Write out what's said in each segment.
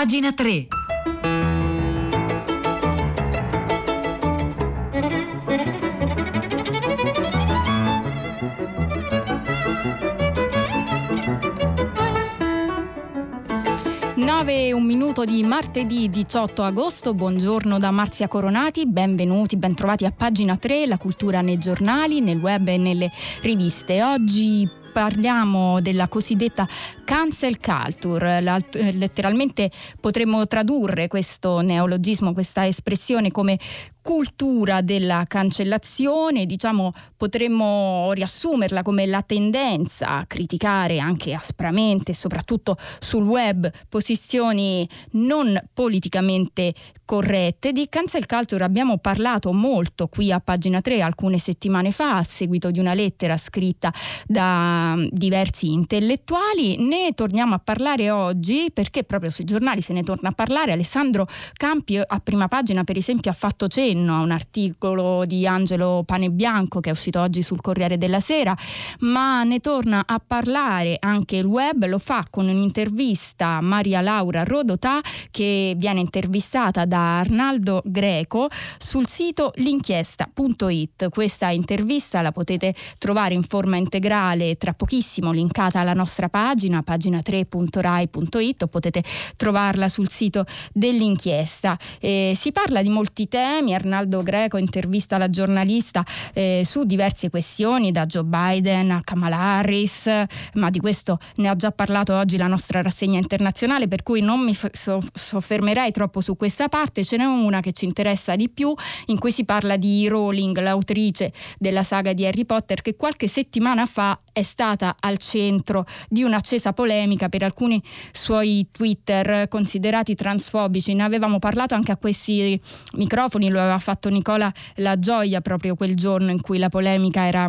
Pagina 3. un minuto di martedì 18 agosto, buongiorno da Marzia Coronati, benvenuti, bentrovati a pagina 3, la cultura nei giornali, nel web e nelle riviste. Oggi parliamo della cosiddetta cancel culture, la, letteralmente potremmo tradurre questo neologismo, questa espressione come cultura della cancellazione, diciamo potremmo riassumerla come la tendenza a criticare anche aspramente, soprattutto sul web, posizioni non politicamente corrette. Di cancel culture abbiamo parlato molto qui a pagina 3 alcune settimane fa a seguito di una lettera scritta da diversi intellettuali. Ne torniamo a parlare oggi perché proprio sui giornali se ne torna a parlare. Alessandro Campi a prima pagina per esempio ha fatto cenno a un articolo di Angelo Panebianco che è uscito oggi sul Corriere della Sera, ma ne torna a parlare anche il web, lo fa con un'intervista a Maria Laura Rodotà che viene intervistata da Arnaldo Greco sul sito l'inchiesta.it. Questa intervista la potete trovare in forma integrale tra pochissimo linkata alla nostra pagina, pagina3.rai.it o potete trovarla sul sito dell'inchiesta. Eh, si parla di molti temi, Arnaldo Greco intervista la giornalista eh, su diverse questioni, da Joe Biden a Kamala Harris, ma di questo ne ha già parlato oggi la nostra rassegna internazionale, per cui non mi soffermerei troppo su questa parte, ce n'è una che ci interessa di più, in cui si parla di Rowling, l'autrice della saga di Harry Potter, che qualche settimana fa è stata al centro di un'accesa polemica per alcuni suoi Twitter considerati transfobici. Ne avevamo parlato anche a questi microfoni, lo aveva fatto Nicola La Gioia proprio quel giorno in cui la polemica era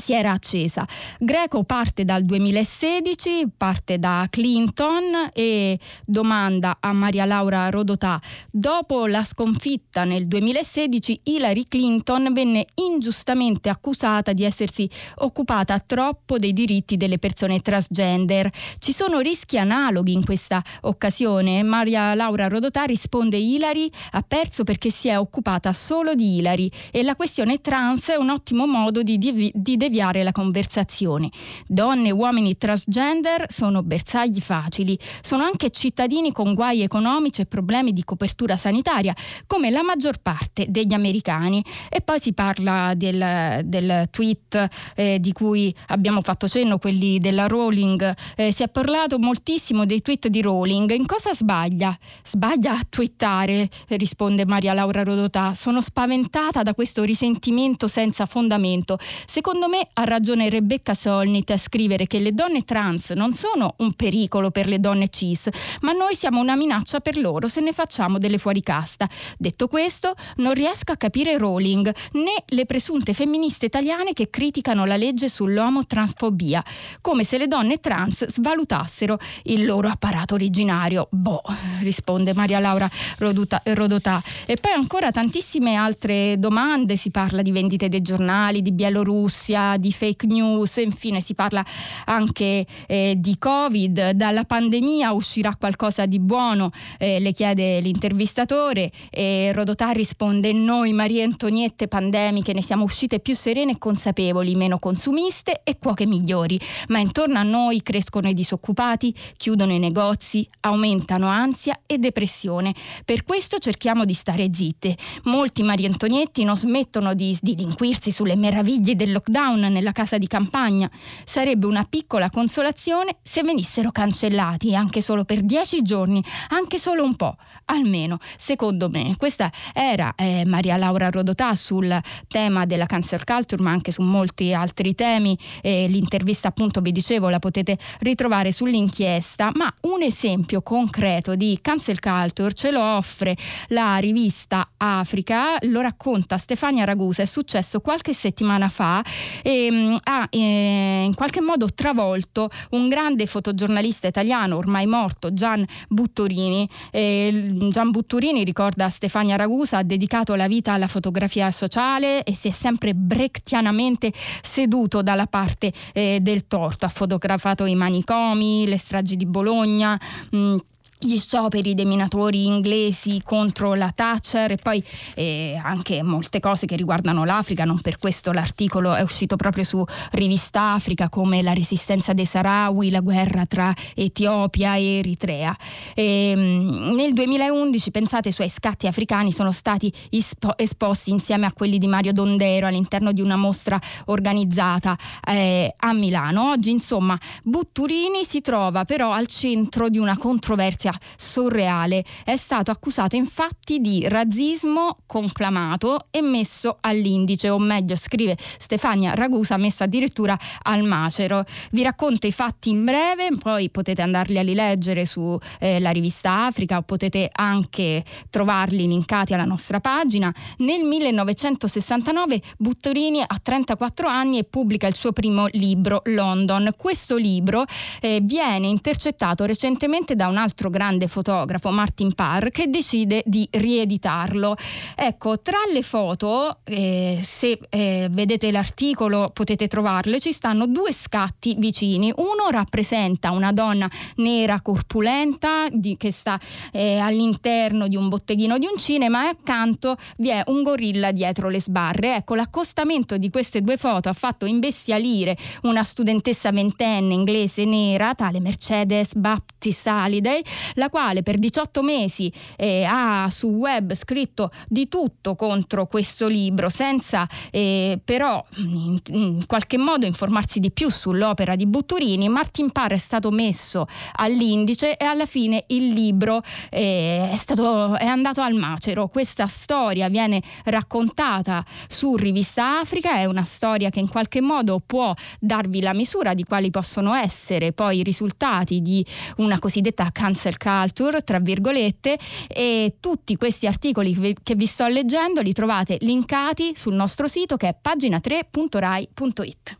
si era accesa. Greco parte dal 2016, parte da Clinton e domanda a Maria Laura Rodotà. Dopo la sconfitta nel 2016, Hillary Clinton venne ingiustamente accusata di essersi occupata troppo dei diritti delle persone transgender. Ci sono rischi analoghi in questa occasione? Maria Laura Rodotà risponde Hillary ha perso perché si è occupata solo di Hillary e la questione trans è un ottimo modo di, di, di deviare la conversazione. Donne e uomini transgender sono bersagli facili, sono anche cittadini con guai economici e problemi di copertura sanitaria, come la maggior parte degli americani. E poi si parla del, del tweet eh, di cui abbiamo fatto cenno, quelli della Rowling. Eh, si è parlato moltissimo dei tweet di Rowling. In cosa sbaglia? Sbaglia a twittare, risponde Maria Laura Rodotà. Sono spaventata da questo risentimento senza fondamento. Secondo me ha ragione Rebecca Solnit a scrivere che le donne trans non sono un pericolo per le donne cis, ma noi siamo una minaccia per loro se ne facciamo delle fuoricasta. Detto questo, non riesco a capire Rowling né le presunte femministe italiane che criticano la legge sull'omotransfobia, come se le donne trans svalutassero il loro apparato originario. Boh, risponde Maria Laura Rodotà. E poi ancora tantissime altre domande, si parla di vendite dei giornali, di Bielorussia, di fake news, infine si parla anche eh, di Covid, dalla pandemia uscirà qualcosa di buono, eh, le chiede l'intervistatore e Rodotà risponde noi Marie Antoniette pandemiche ne siamo uscite più serene e consapevoli, meno consumiste e cuoche migliori, ma intorno a noi crescono i disoccupati, chiudono i negozi, aumentano ansia e depressione. Per questo cerchiamo di stare zitte. Molti Marie Antonietti non smettono di sdilinquirsi sulle meraviglie del lockdown lockdown nella casa di campagna. Sarebbe una piccola consolazione se venissero cancellati anche solo per dieci giorni, anche solo un po', almeno secondo me. Questa era eh, Maria Laura Rodotà sul tema della cancer culture, ma anche su molti altri temi. Eh, l'intervista appunto vi dicevo la potete ritrovare sull'inchiesta, ma un esempio concreto di cancel culture ce lo offre la rivista Africa, lo racconta Stefania Ragusa, è successo qualche settimana fa e mm, ha eh, in qualche modo travolto un grande fotogiornalista italiano ormai morto, Gian Butturini. Eh, Gian Butturini, ricorda Stefania Ragusa, ha dedicato la vita alla fotografia sociale e si è sempre brechtianamente seduto dalla parte eh, del torto. Ha fotografato i manicomi, le stragi di Bologna. Mh, mm, gli scioperi dei minatori inglesi contro la Thatcher e poi eh, anche molte cose che riguardano l'Africa, non per questo l'articolo è uscito proprio su Rivista Africa come la resistenza dei Sahrawi, la guerra tra Etiopia e Eritrea. E, ehm, nel 2011 pensate i suoi scatti africani sono stati ispo- esposti insieme a quelli di Mario Dondero all'interno di una mostra organizzata eh, a Milano. Oggi insomma Butturini si trova però al centro di una controversia notizia surreale. È stato accusato infatti di razzismo conclamato e messo all'indice, o meglio scrive Stefania Ragusa, messo addirittura al macero. Vi racconto i fatti in breve, poi potete andarli a rileggere sulla eh, rivista Africa o potete anche trovarli linkati alla nostra pagina. Nel 1969 Buttorini ha 34 anni e pubblica il suo primo libro, London. Questo libro eh, viene intercettato recentemente da un altro grande grande fotografo Martin Parr che decide di rieditarlo. Ecco, tra le foto, eh, se eh, vedete l'articolo potete trovarle, ci stanno due scatti vicini. Uno rappresenta una donna nera corpulenta di, che sta eh, all'interno di un botteghino di un cinema e accanto vi è un gorilla dietro le sbarre. Ecco, l'accostamento di queste due foto ha fatto imbestialire una studentessa ventenne inglese nera, tale Mercedes Baptist Halliday, la quale per 18 mesi eh, ha su web scritto di tutto contro questo libro, senza eh, però in, in, qualche modo informarsi di più sull'opera di Butturini. Martin Parr è stato messo all'indice e alla fine il libro eh, è, stato, è andato al macero. Questa storia viene raccontata su Rivista Africa, è una storia che in qualche modo può darvi la misura di quali possono essere poi i risultati di una cosiddetta cancel culture, tra virgolette, e tutti questi articoli che vi sto leggendo li trovate linkati sul nostro sito che è pagina3.rai.it.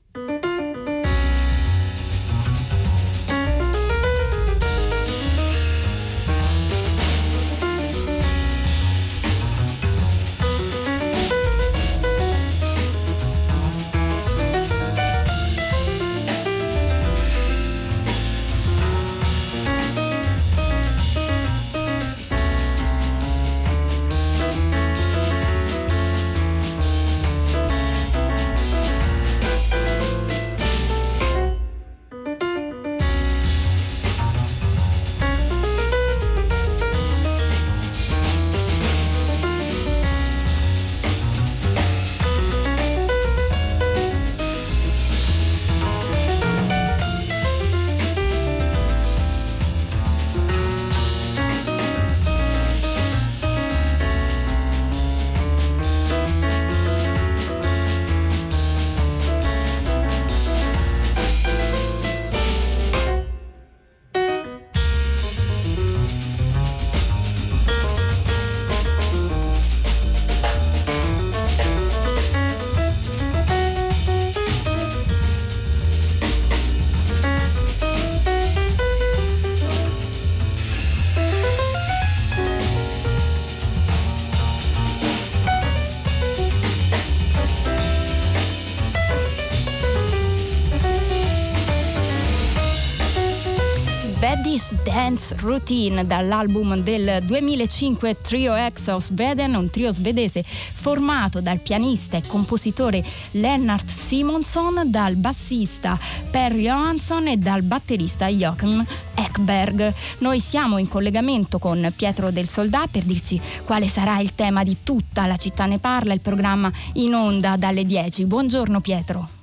Dance Routine dall'album del 2005 Trio X Sveden, un trio svedese formato dal pianista e compositore Lennart Simonson, dal bassista Per Johansson e dal batterista Joachim Ekberg. Noi siamo in collegamento con Pietro del Soldà per dirci quale sarà il tema di tutta la città ne parla, il programma in onda dalle 10. Buongiorno Pietro.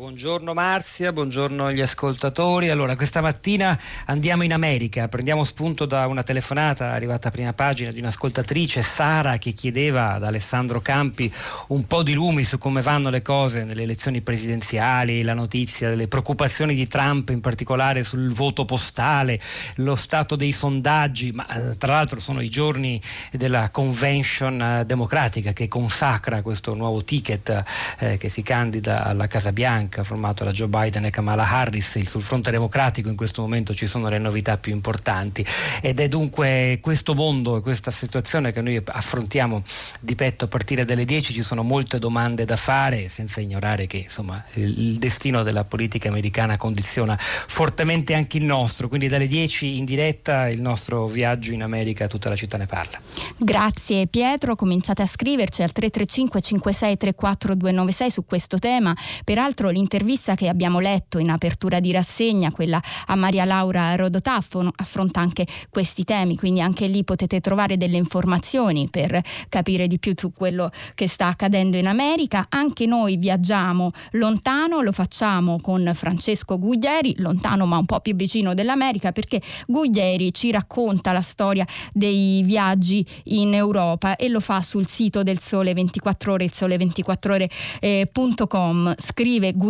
Buongiorno Marzia, buongiorno agli ascoltatori. Allora, questa mattina andiamo in America, prendiamo spunto da una telefonata arrivata a prima pagina di un'ascoltatrice, Sara, che chiedeva ad Alessandro Campi un po' di lumi su come vanno le cose nelle elezioni presidenziali, la notizia delle preoccupazioni di Trump, in particolare sul voto postale, lo stato dei sondaggi, ma eh, tra l'altro sono i giorni della convention eh, democratica che consacra questo nuovo ticket eh, che si candida alla Casa Bianca bianca formato da Joe Biden e Kamala Harris. Sul fronte democratico in questo momento ci sono le novità più importanti ed è dunque questo mondo e questa situazione che noi affrontiamo di petto a partire dalle 10. Ci sono molte domande da fare senza ignorare che insomma, il destino della politica americana condiziona fortemente anche il nostro. Quindi dalle 10 in diretta il nostro viaggio in America, tutta la città ne parla. Grazie Pietro, cominciate a scriverci al 335 56 34 296 su questo tema. Peraltro l'intervista che abbiamo letto in apertura di rassegna, quella a Maria Laura Rodotaffo, affronta anche questi temi, quindi anche lì potete trovare delle informazioni per capire di più su quello che sta accadendo in America. Anche noi viaggiamo lontano, lo facciamo con Francesco Guglieri, lontano ma un po' più vicino dell'America, perché Guglieri ci racconta la storia dei viaggi in Europa e lo fa sul sito del Sole 24 ore, il sole24ore.com. Eh, Scrive Guglieri,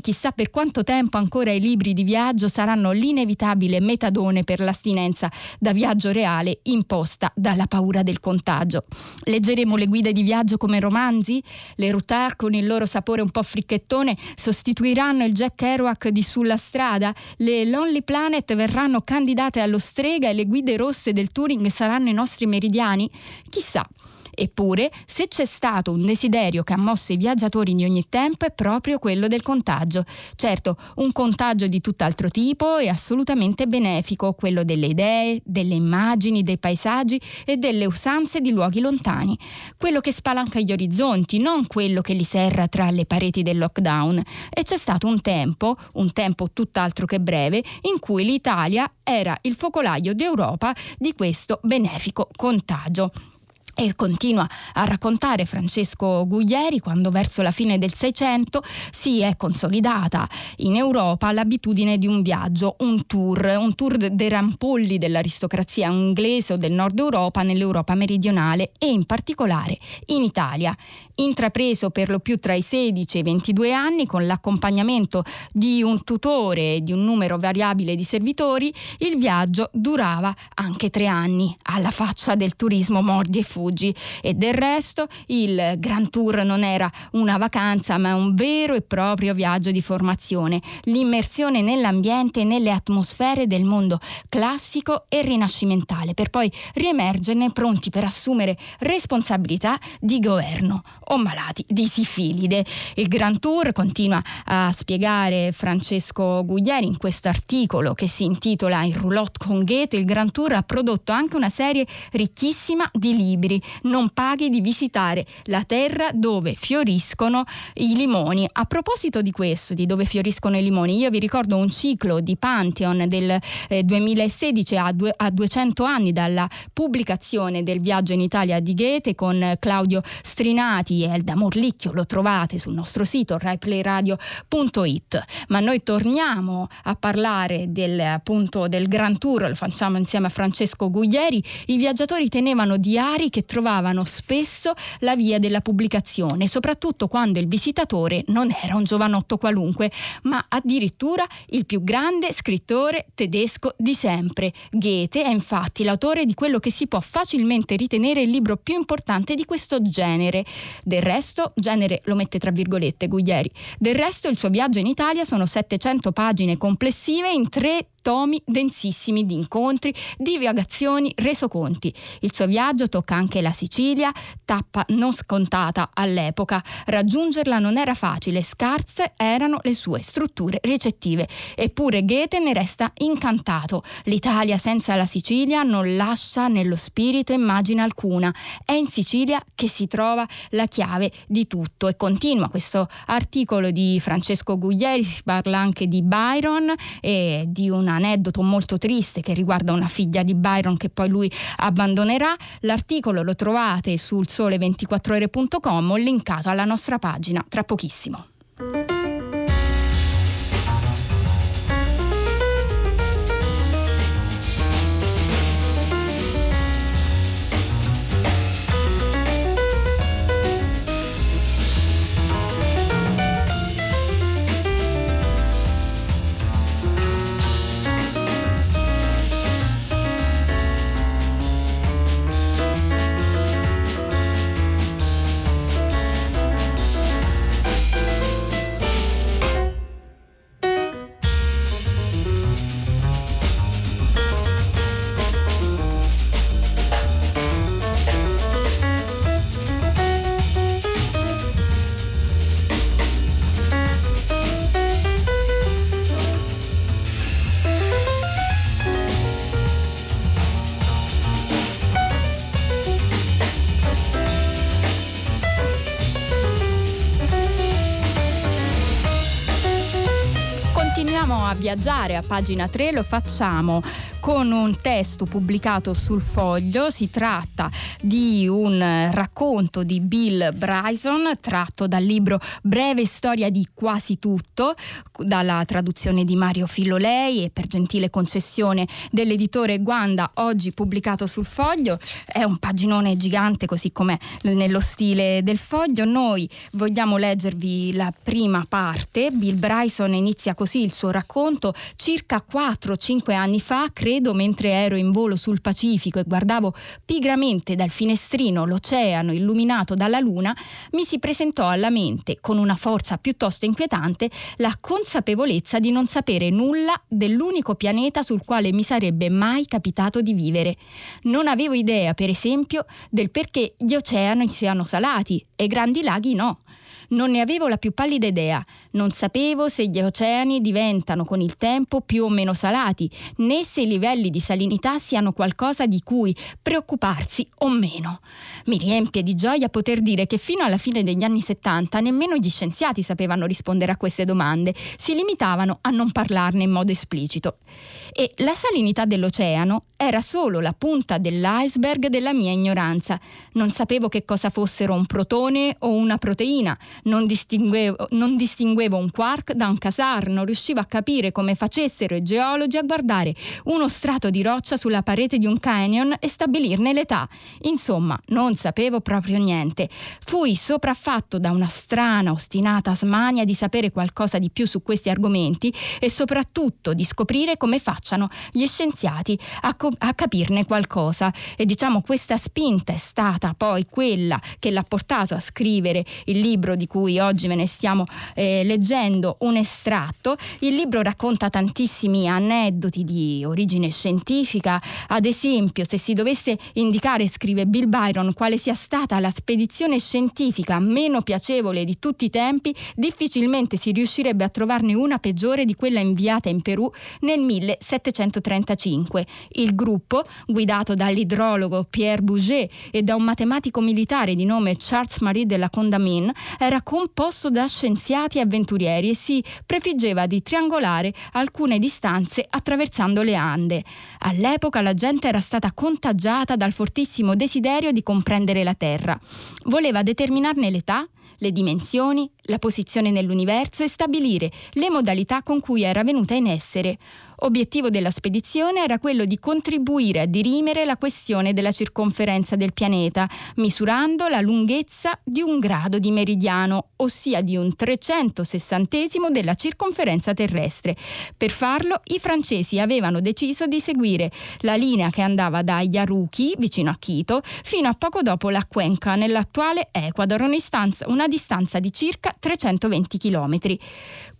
chissà per quanto tempo ancora i libri di viaggio saranno l'inevitabile metadone per l'astinenza da viaggio reale imposta dalla paura del contagio. Leggeremo le guide di viaggio come romanzi? Le routard con il loro sapore un po' fricchettone sostituiranno il Jack Kerouac di Sulla strada? Le Lonely Planet verranno candidate allo strega e le guide rosse del Touring saranno i nostri meridiani? Chissà. Eppure, se c'è stato un desiderio che ha mosso i viaggiatori di ogni tempo è proprio quello del contagio. Certo, un contagio di tutt'altro tipo e assolutamente benefico, quello delle idee, delle immagini, dei paesaggi e delle usanze di luoghi lontani. Quello che spalanca gli orizzonti, non quello che li serra tra le pareti del lockdown. E c'è stato un tempo, un tempo tutt'altro che breve, in cui l'Italia era il focolaio d'Europa di questo benefico contagio. E continua a raccontare Francesco Guglieri quando verso la fine del Seicento si è consolidata in Europa l'abitudine di un viaggio, un tour, un tour dei rampolli dell'aristocrazia inglese o del nord Europa nell'Europa meridionale e in particolare in Italia. Intrapreso per lo più tra i 16 e i 22 anni con l'accompagnamento di un tutore e di un numero variabile di servitori, il viaggio durava anche tre anni, alla faccia del turismo mordi e fuggi Fuggi e del resto il Grand Tour non era una vacanza ma un vero e proprio viaggio di formazione, l'immersione nell'ambiente e nelle atmosfere del mondo classico e rinascimentale. Per poi riemergerne pronti per assumere responsabilità di governo. O malati di sifilide. Il Grand Tour continua a spiegare Francesco Guglieri in questo articolo che si intitola Il roulotte con Goethe, il Grand Tour ha prodotto anche una serie ricchissima di libri non paghi di visitare la terra dove fioriscono i limoni. A proposito di questo, di dove fioriscono i limoni, io vi ricordo un ciclo di Pantheon del eh, 2016 a, due, a 200 anni dalla pubblicazione del viaggio in Italia di Goethe con Claudio Strinati e Elda Morlicchio, lo trovate sul nostro sito raiplayradio.it. Ma noi torniamo a parlare del, appunto, del Grand Tour, lo facciamo insieme a Francesco Guglieri. I viaggiatori tenevano diari che trovavano spesso la via della pubblicazione, soprattutto quando il visitatore non era un giovanotto qualunque, ma addirittura il più grande scrittore tedesco di sempre. Goethe è infatti l'autore di quello che si può facilmente ritenere il libro più importante di questo genere. Del resto, genere lo mette tra virgolette Guglieri, del resto il suo viaggio in Italia sono 700 pagine complessive in tre tomi densissimi di incontri, divagazioni, resoconti. Il suo viaggio tocca anche la Sicilia, tappa non scontata all'epoca. Raggiungerla non era facile, scarse erano le sue strutture ricettive. Eppure Goethe ne resta incantato. L'Italia senza la Sicilia non lascia nello spirito immagine alcuna. È in Sicilia che si trova la chiave di tutto. E continua questo articolo di Francesco Guglieri, si parla anche di Byron e di una aneddoto molto triste che riguarda una figlia di Byron che poi lui abbandonerà. L'articolo lo trovate sul sole24ore.com, ho linkato alla nostra pagina tra pochissimo. Viaggiare. A pagina 3 lo facciamo con un testo pubblicato sul foglio. Si tratta di un racconto di Bill Bryson tratto dal libro Breve storia di quasi tutto, dalla traduzione di Mario Filolei e per gentile concessione dell'editore Guanda, oggi pubblicato sul foglio. È un paginone gigante così come nello stile del foglio. Noi vogliamo leggervi la prima parte. Bill Bryson inizia così il suo racconto circa 4-5 anni fa, credo, mentre ero in volo sul Pacifico e guardavo pigramente dal finestrino l'oceano illuminato dalla luna, mi si presentò alla mente, con una forza piuttosto inquietante, la consapevolezza di non sapere nulla dell'unico pianeta sul quale mi sarebbe mai capitato di vivere. Non avevo idea, per esempio, del perché gli oceani siano salati e grandi laghi no. Non ne avevo la più pallida idea. Non sapevo se gli oceani diventano con il tempo più o meno salati, né se i livelli di salinità siano qualcosa di cui preoccuparsi o meno. Mi riempie di gioia poter dire che fino alla fine degli anni 70 nemmeno gli scienziati sapevano rispondere a queste domande, si limitavano a non parlarne in modo esplicito. E la salinità dell'oceano era solo la punta dell'iceberg della mia ignoranza. Non sapevo che cosa fossero un protone o una proteina, non distinguevo, non distinguevo un quark da un casar, non riuscivo a capire come facessero i geologi a guardare uno strato di roccia sulla parete di un canyon e stabilirne l'età. Insomma, non sapevo proprio niente. Fui sopraffatto da una strana, ostinata smania di sapere qualcosa di più su questi argomenti e soprattutto di scoprire come facciano gli scienziati a, co- a capirne qualcosa. E diciamo questa spinta è stata poi quella che l'ha portato a scrivere il libro di cui oggi ve ne stiamo eh, leggendo un estratto. Il libro racconta tantissimi aneddoti di origine scientifica, ad esempio se si dovesse indicare, scrive Bill Byron, quale sia stata la spedizione scientifica meno piacevole di tutti i tempi, difficilmente si riuscirebbe a trovarne una peggiore di quella inviata in Perù nel 1735. Il gruppo, guidato dall'idrologo Pierre Bouget e da un matematico militare di nome Charles-Marie de la Condamine, era composto da scienziati e avventurieri e si prefiggeva di triangolare alcune distanze attraversando le Ande. All'epoca la gente era stata contagiata dal fortissimo desiderio di comprendere la Terra. Voleva determinarne l'età, le dimensioni, la posizione nell'universo e stabilire le modalità con cui era venuta in essere. Obiettivo della spedizione era quello di contribuire a dirimere la questione della circonferenza del pianeta, misurando la lunghezza di un grado di meridiano, ossia di un 360 della circonferenza terrestre. Per farlo i francesi avevano deciso di seguire la linea che andava da Yaruki, vicino a Quito, fino a poco dopo la Cuenca, nell'attuale Ecuador, una distanza di circa 320 chilometri.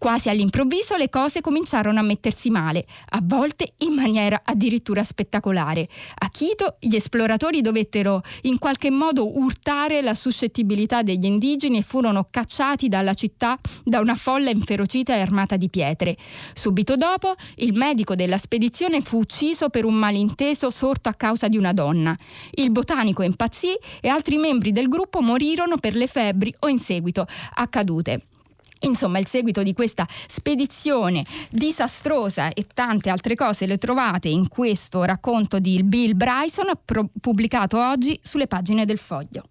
Quasi all'improvviso le cose cominciarono a mettersi male, a volte in maniera addirittura spettacolare. A Quito gli esploratori dovettero in qualche modo urtare la suscettibilità degli indigeni e furono cacciati dalla città da una folla inferocita e armata di pietre. Subito dopo il medico della spedizione fu ucciso per un malinteso sorto a causa di una donna. Il botanico impazzì e altri membri del gruppo morirono per le febbri o in seguito accadute. Insomma, il seguito di questa spedizione disastrosa e tante altre cose le trovate in questo racconto di Bill Bryson pubblicato oggi sulle pagine del Foglio.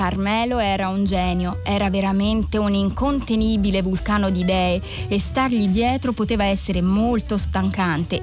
Carmelo era un genio, era veramente un incontenibile vulcano di idee e stargli dietro poteva essere molto stancante.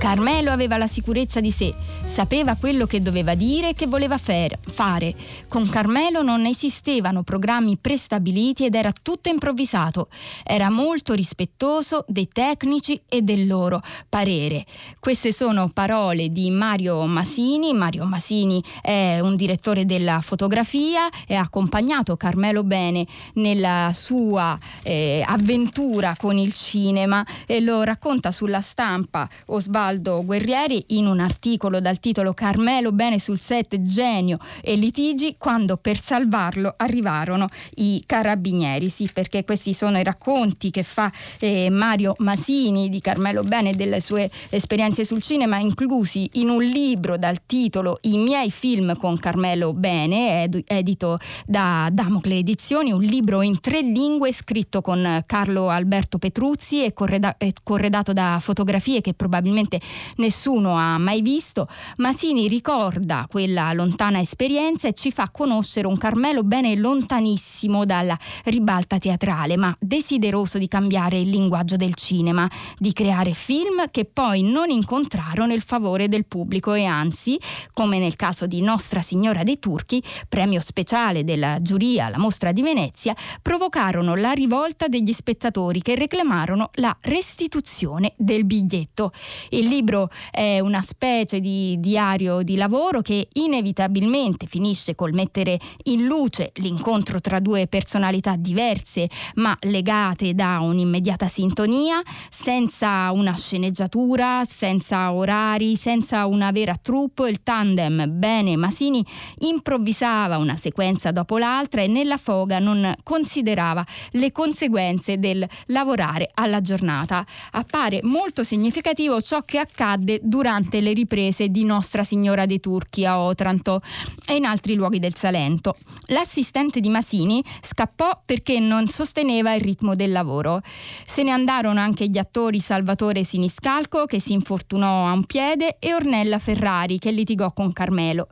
Carmelo aveva la sicurezza di sé, sapeva quello che doveva dire e che voleva fare. Con Carmelo non esistevano programmi prestabiliti ed era tutto improvvisato. Era molto rispettoso dei tecnici e del loro parere. Queste sono parole di Mario Masini. Mario Masini è un direttore della fotografia e ha accompagnato Carmelo Bene nella sua eh, avventura con il cinema e lo racconta sulla stampa Osvaldo Osvaldo Guerrieri in un articolo dal titolo Carmelo bene sul set genio e litigi quando per salvarlo arrivarono i carabinieri. Sì, perché questi sono i racconti che fa eh, Mario Masini di Carmelo Bene e delle sue esperienze sul cinema, inclusi in un libro dal titolo I miei film con Carmelo Bene, ed- edito da Damocle Edizioni, un libro in tre lingue scritto con Carlo Alberto Petruzzi e, correda- e corredato da fotografie che probabilmente nessuno ha mai visto, Masini ricorda quella lontana esperienza e ci fa conoscere un Carmelo bene lontanissimo dalla ribalta teatrale, ma desideroso di cambiare il linguaggio del cinema, di creare film che poi non incontrarono il favore del pubblico e anzi, come nel caso di Nostra Signora dei Turchi, premio speciale della giuria alla Mostra di Venezia, provocarono la rivolta degli spettatori che reclamarono la restituzione del biglietto. Il libro è una specie di diario di lavoro che inevitabilmente finisce col mettere in luce l'incontro tra due personalità diverse ma legate da un'immediata sintonia, senza una sceneggiatura, senza orari, senza una vera troupe, il tandem Bene Masini improvvisava una sequenza dopo l'altra e nella foga non considerava le conseguenze del lavorare alla giornata. Appare molto significativo ciò che accadde durante le riprese di Nostra Signora dei Turchi a Otranto e in altri luoghi del Salento. L'assistente di Masini scappò perché non sosteneva il ritmo del lavoro. Se ne andarono anche gli attori Salvatore Siniscalco che si infortunò a un piede e Ornella Ferrari che litigò con Carmelo.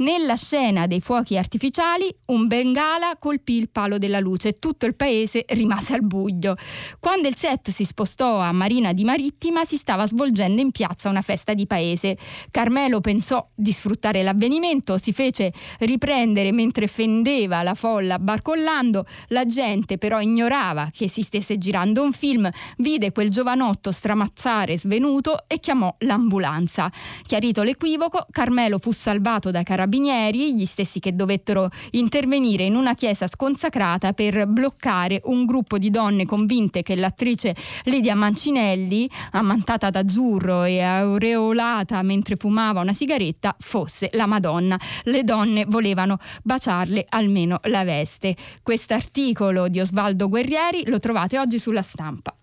Nella scena dei fuochi artificiali un bengala colpì il palo della luce e tutto il paese rimase al buio. Quando il set si spostò a Marina di Marittima si stava svolgendo in piazza una festa di paese. Carmelo pensò di sfruttare l'avvenimento, si fece riprendere mentre fendeva la folla barcollando. La gente però ignorava che si stesse girando un film, vide quel giovanotto stramazzare svenuto e chiamò l'ambulanza. Chiarito l'equivoco, Carmelo fu salvato dai carabinieri carabinieri, gli stessi che dovettero intervenire in una chiesa sconsacrata per bloccare un gruppo di donne convinte che l'attrice Lidia Mancinelli, ammantata d'azzurro e aureolata mentre fumava una sigaretta, fosse la Madonna. Le donne volevano baciarle almeno la veste. Quest'articolo di Osvaldo Guerrieri lo trovate oggi sulla stampa.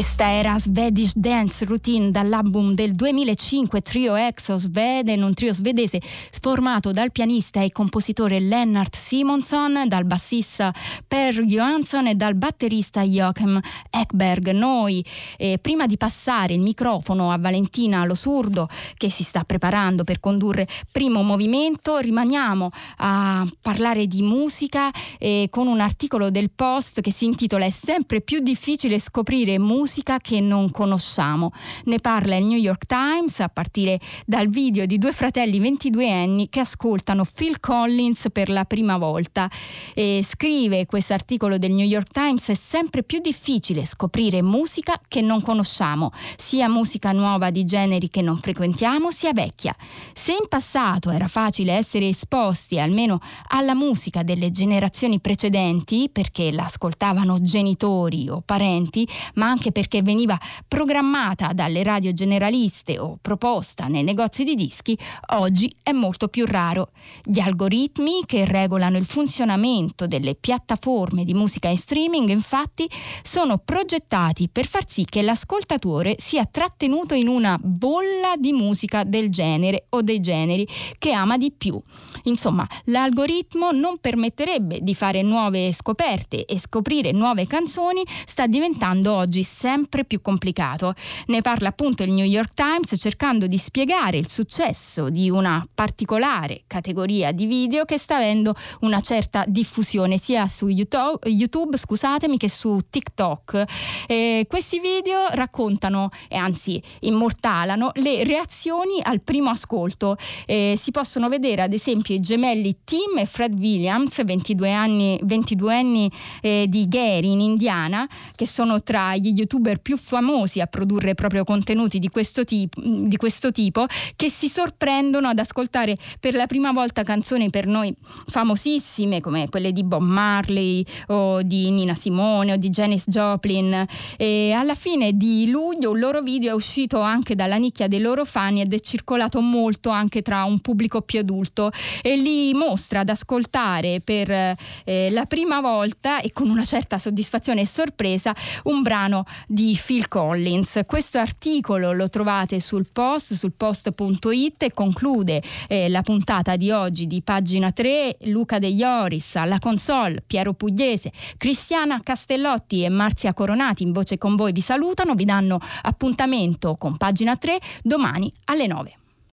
Questa era Swedish Dance Routine dall'album del 2005 Trio Exo Sveden, un trio svedese formato dal pianista e compositore Lennart Simonsson, dal bassista Per Johansson e dal batterista Joachim Ekberg. Noi, eh, prima di passare il microfono a Valentina Losurdo, che si sta preparando per condurre primo movimento, rimaniamo a parlare di musica eh, con un articolo del Post che si intitola È sempre più difficile scoprire musica musica che non conosciamo. Ne parla il New York Times a partire dal video di due fratelli 22 anni che ascoltano Phil Collins per la prima volta. E scrive questo articolo del New York Times è sempre più difficile scoprire musica che non conosciamo, sia musica nuova di generi che non frequentiamo, sia vecchia. Se in passato era facile essere esposti almeno alla musica delle generazioni precedenti perché l'ascoltavano genitori o parenti, ma anche perché veniva programmata dalle radio generaliste o proposta nei negozi di dischi, oggi è molto più raro. Gli algoritmi che regolano il funzionamento delle piattaforme di musica in streaming, infatti, sono progettati per far sì che l'ascoltatore sia trattenuto in una bolla di musica del genere o dei generi che ama di più. Insomma, l'algoritmo non permetterebbe di fare nuove scoperte e scoprire nuove canzoni sta diventando oggi sempre più complicato. Ne parla appunto il New York Times cercando di spiegare il successo di una particolare categoria di video che sta avendo una certa diffusione sia su YouTube, YouTube scusatemi, che su TikTok. Eh, questi video raccontano e anzi immortalano le reazioni al primo ascolto. Eh, si possono vedere ad esempio i gemelli Tim e Fred Williams, 22 anni, 22 anni eh, di Gary in Indiana, che sono tra gli youtuber più famosi a produrre proprio contenuti di questo, tipo, di questo tipo, che si sorprendono ad ascoltare per la prima volta canzoni per noi famosissime come quelle di Bob Marley o di Nina Simone o di Janis Joplin. E alla fine di luglio un loro video è uscito anche dalla nicchia dei loro fan ed è circolato molto anche tra un pubblico più adulto e li mostra ad ascoltare per eh, la prima volta e con una certa soddisfazione e sorpresa un brano di Phil Collins. Questo articolo lo trovate sul post, sul post.it e conclude eh, la puntata di oggi di pagina 3 Luca De Ioris alla console, Piero Pugliese, Cristiana Castellotti e Marzia Coronati in voce con voi vi salutano, vi danno appuntamento con pagina 3 domani alle 9.